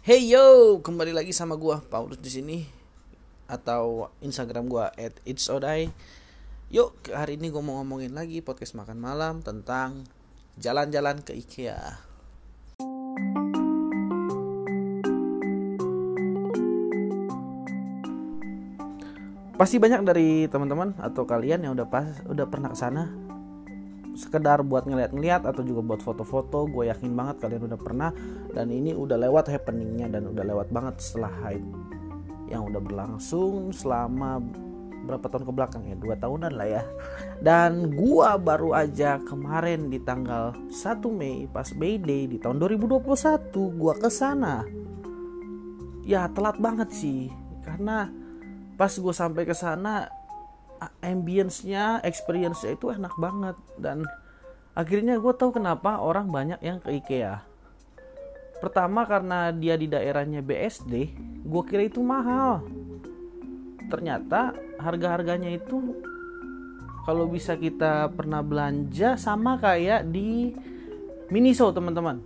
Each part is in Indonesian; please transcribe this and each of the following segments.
Hey yo, kembali lagi sama gua Paulus di sini atau Instagram gua @itsodai. Yuk, hari ini gua mau ngomongin lagi podcast makan malam tentang jalan-jalan ke IKEA. Pasti banyak dari teman-teman atau kalian yang udah pas udah pernah ke sana sekedar buat ngeliat-ngeliat atau juga buat foto-foto. Gue yakin banget kalian udah pernah. Dan ini udah lewat happeningnya dan udah lewat banget setelah hype yang udah berlangsung selama berapa tahun ke belakang ya? Dua tahunan lah ya. Dan gua baru aja kemarin di tanggal 1 Mei pas May Day di tahun 2021 gua ke sana. Ya telat banget sih. Karena pas gue sampai ke sana ambience-nya, experience-nya itu enak banget dan akhirnya gue tahu kenapa orang banyak yang ke IKEA. Pertama karena dia di daerahnya BSD, gue kira itu mahal. Ternyata harga-harganya itu kalau bisa kita pernah belanja sama kayak di Miniso teman-teman.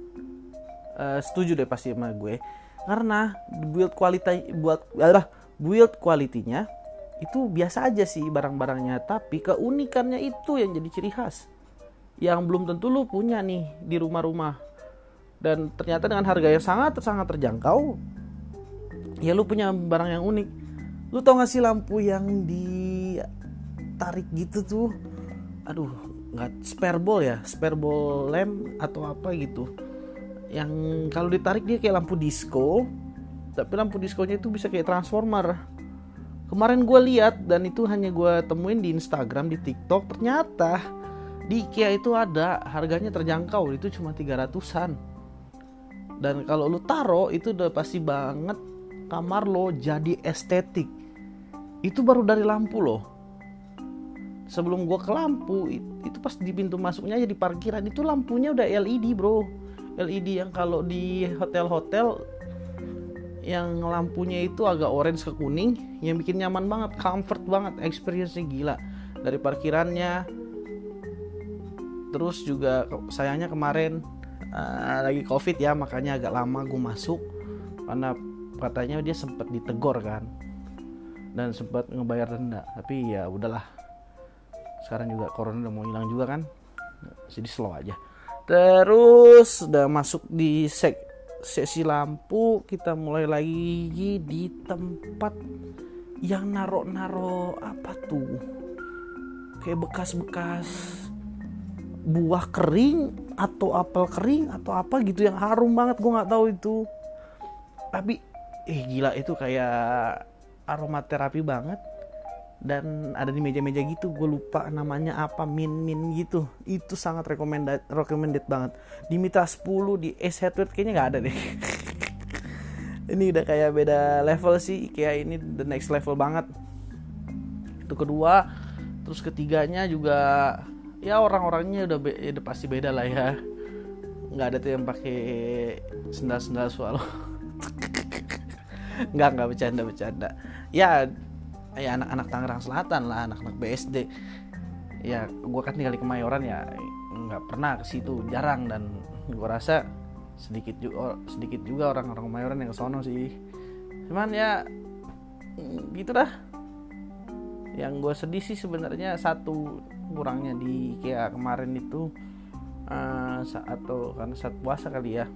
Uh, setuju deh pasti sama gue karena build quality buat adalah build quality-nya itu biasa aja sih barang-barangnya tapi keunikannya itu yang jadi ciri khas. Yang belum tentu lu punya nih di rumah-rumah. Dan ternyata dengan harga yang sangat sangat terjangkau ya lu punya barang yang unik. Lu tau gak sih lampu yang ditarik gitu tuh? Aduh nggak spare ball ya? Spare ball lamp atau apa gitu. Yang kalau ditarik dia kayak lampu disco tapi lampu diskonya itu bisa kayak transformer kemarin gue lihat dan itu hanya gue temuin di Instagram di TikTok ternyata di IKEA itu ada harganya terjangkau itu cuma 300an dan kalau lu taro itu udah pasti banget kamar lo jadi estetik. Itu baru dari lampu loh. Sebelum gue ke lampu itu pas di pintu masuknya aja di parkiran itu lampunya udah LED bro. LED yang kalau di hotel-hotel yang lampunya itu agak orange ke kuning yang bikin nyaman banget comfort banget experience-nya gila. Dari parkirannya terus juga sayangnya kemarin uh, lagi covid ya makanya agak lama gue masuk karena katanya dia sempat ditegor kan dan sempat ngebayar denda. Tapi ya udahlah sekarang juga corona udah mau hilang juga kan jadi slow aja. Terus udah masuk di sek sesi lampu kita mulai lagi di tempat yang naro-naro apa tuh? Kayak bekas-bekas buah kering atau apel kering atau apa gitu yang harum banget gue nggak tahu itu. Tapi eh gila itu kayak aromaterapi banget dan ada di meja-meja gitu gue lupa namanya apa min min gitu. Itu sangat recommended recommended banget. Di mitra 10 di S Headwear kayaknya nggak ada deh. Ini udah kayak beda level sih kayak ini the next level banget. Itu kedua terus ketiganya juga ya orang-orangnya udah, be udah pasti beda lah ya. Nggak ada tuh yang pakai sendal-sendal soal. Nggak nggak bercanda bercanda. Ya ya anak-anak Tangerang Selatan lah anak-anak BSD ya gue kan tinggal di Kemayoran ya nggak pernah ke situ. Jarang dan gue rasa sedikit juga sedikit juga orang-orang Kemayoran yang ke sih. Cuman ya gitu dah. Yang gue sedih sih sebenarnya satu kurangnya di kayak kemarin itu uh, saat atau karena saat puasa kali ya.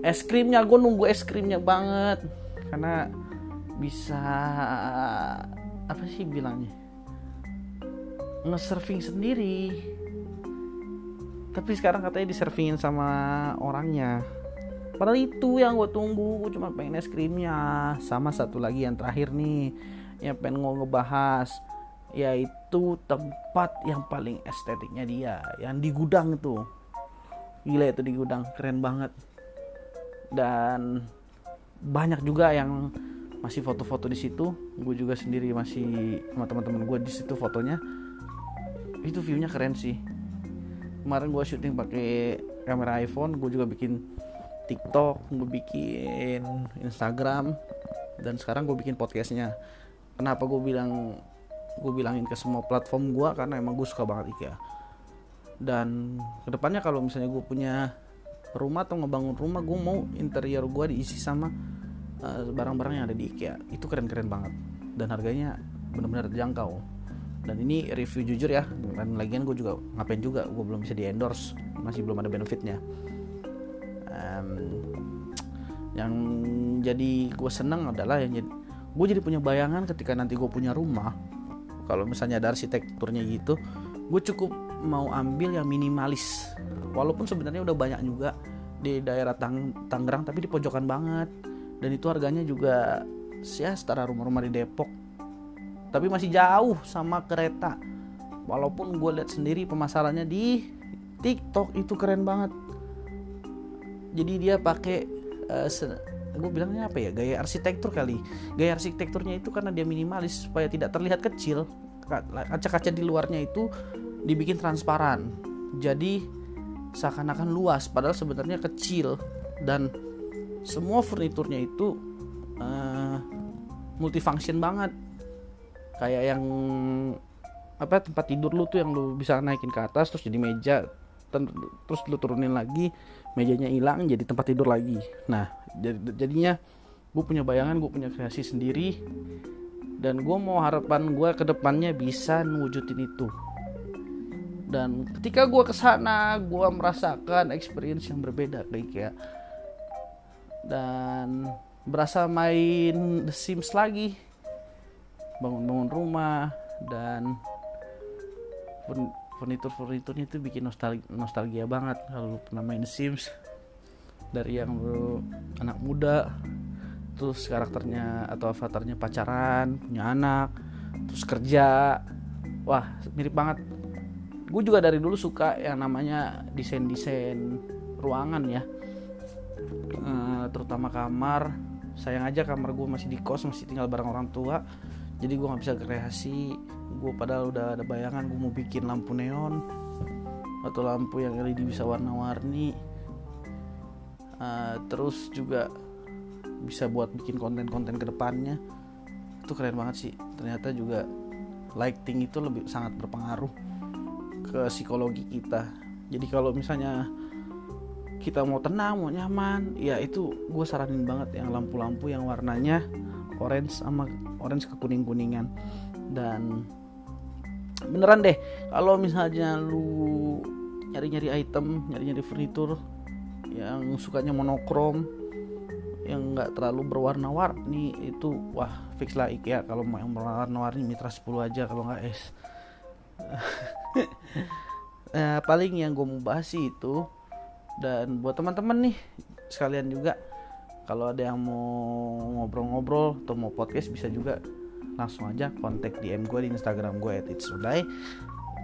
Es krimnya gue nunggu es krimnya banget. Karena bisa apa sih bilangnya? Nge-surfing sendiri. Tapi sekarang katanya diservingin sama orangnya. Padahal itu yang gue tunggu gue cuma pengen es krimnya. Sama satu lagi yang terakhir nih yang pengen gue ngebahas yaitu tempat yang paling estetiknya dia yang di gudang tuh gila itu di gudang keren banget. Dan banyak juga yang masih foto-foto di situ. Gue juga sendiri masih sama teman-teman gue di situ fotonya. Itu viewnya keren sih. Kemarin gue syuting pakai kamera iPhone gue juga bikin TikTok gue bikin Instagram dan sekarang gue bikin podcastnya. Kenapa gue bilang gue bilangin ke semua platform gue karena emang gue suka banget IKEA. Dan ke depannya kalau misalnya gue punya rumah atau ngebangun rumah gue mau interior gue diisi sama eh, barang-barang yang ada di IKEA itu keren-keren banget. Dan harganya benar-benar terjangkau. Dan ini review jujur ya dan lagian gue juga ngapain juga gue belum bisa di endorse masih belum ada benefitnya. Um, yang jadi gue seneng adalah yang jadi gue jadi punya bayangan ketika nanti gue punya rumah kalau misalnya ada arsitekturnya gitu gue cukup mau ambil yang minimalis. Walaupun sebenarnya udah banyak juga di daerah Tang Tangerang tapi di pojokan banget dan itu harganya juga ya setara rumah-rumah di Depok. Tapi masih jauh sama kereta. Walaupun gue lihat sendiri pemasarannya di TikTok itu keren banget. Jadi dia pakai uh, gue bilangnya apa ya? Gaya arsitektur kali. Gaya arsitekturnya itu karena dia minimalis supaya tidak terlihat kecil. Kaca-kaca di luarnya itu dibikin transparan. Jadi seakan-akan luas padahal sebenarnya kecil dan semua furniturnya itu uh, multifunction banget. Kayak yang apa tempat tidur lu tuh yang lu bisa naikin ke atas terus jadi meja terus lu turunin lagi mejanya hilang jadi tempat tidur lagi. Nah jadinya gue punya bayangan gue punya kreasi sendiri dan gue mau harapan gue ke depannya bisa wujudin itu. Dan ketika gue ke sana gue merasakan experience yang berbeda kayak ya dan berasa main The Sims lagi. Bangun-bangun rumah dan furnitur furniturnya itu bikin nostalgia, nostalgia banget kalau pernah main Sims. Dari yang lu anak muda terus karakternya atau avatarnya pacaran punya anak terus kerja. Wah mirip banget. Gue juga dari dulu suka yang namanya desain desain ruangan ya e, terutama kamar. Sayang aja kamar gue masih di kos masih tinggal bareng orang tua. Jadi gue nggak bisa kreasi gue padahal udah ada bayangan gue mau bikin lampu neon atau lampu yang LED bisa warna-warni. Uh, terus juga bisa buat bikin konten-konten ke depannya itu keren banget sih. Ternyata juga lighting itu lebih sangat berpengaruh ke psikologi kita. Jadi kalau misalnya kita mau tenang mau nyaman. Ya itu gue saranin banget yang lampu-lampu yang warnanya orange sama orange ke kuning kuningan dan beneran deh kalau misalnya lu nyari-nyari item nyari-nyari furnitur yang sukanya monokrom yang nggak terlalu berwarna-warni itu wah fix lah IKEA kalau mau yang berwarna-warni Mitra 10 aja. Kalau nggak es. Nah, paling yang gue mau bahas sih itu dan buat teman-teman nih sekalian juga kalau ada yang mau ngobrol-ngobrol atau mau podcast bisa juga langsung aja kontak DM gue di Instagram gue @itsudai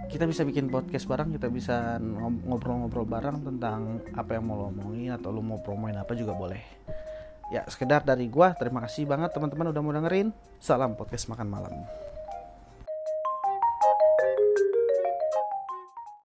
kita bisa bikin podcast bareng kita bisa ngobrol-ngobrol bareng tentang apa yang mau lo omongin atau lo mau promoin apa juga boleh. Ya sekedar dari gue terima kasih banget teman-teman udah mau dengerin. Salam podcast makan malam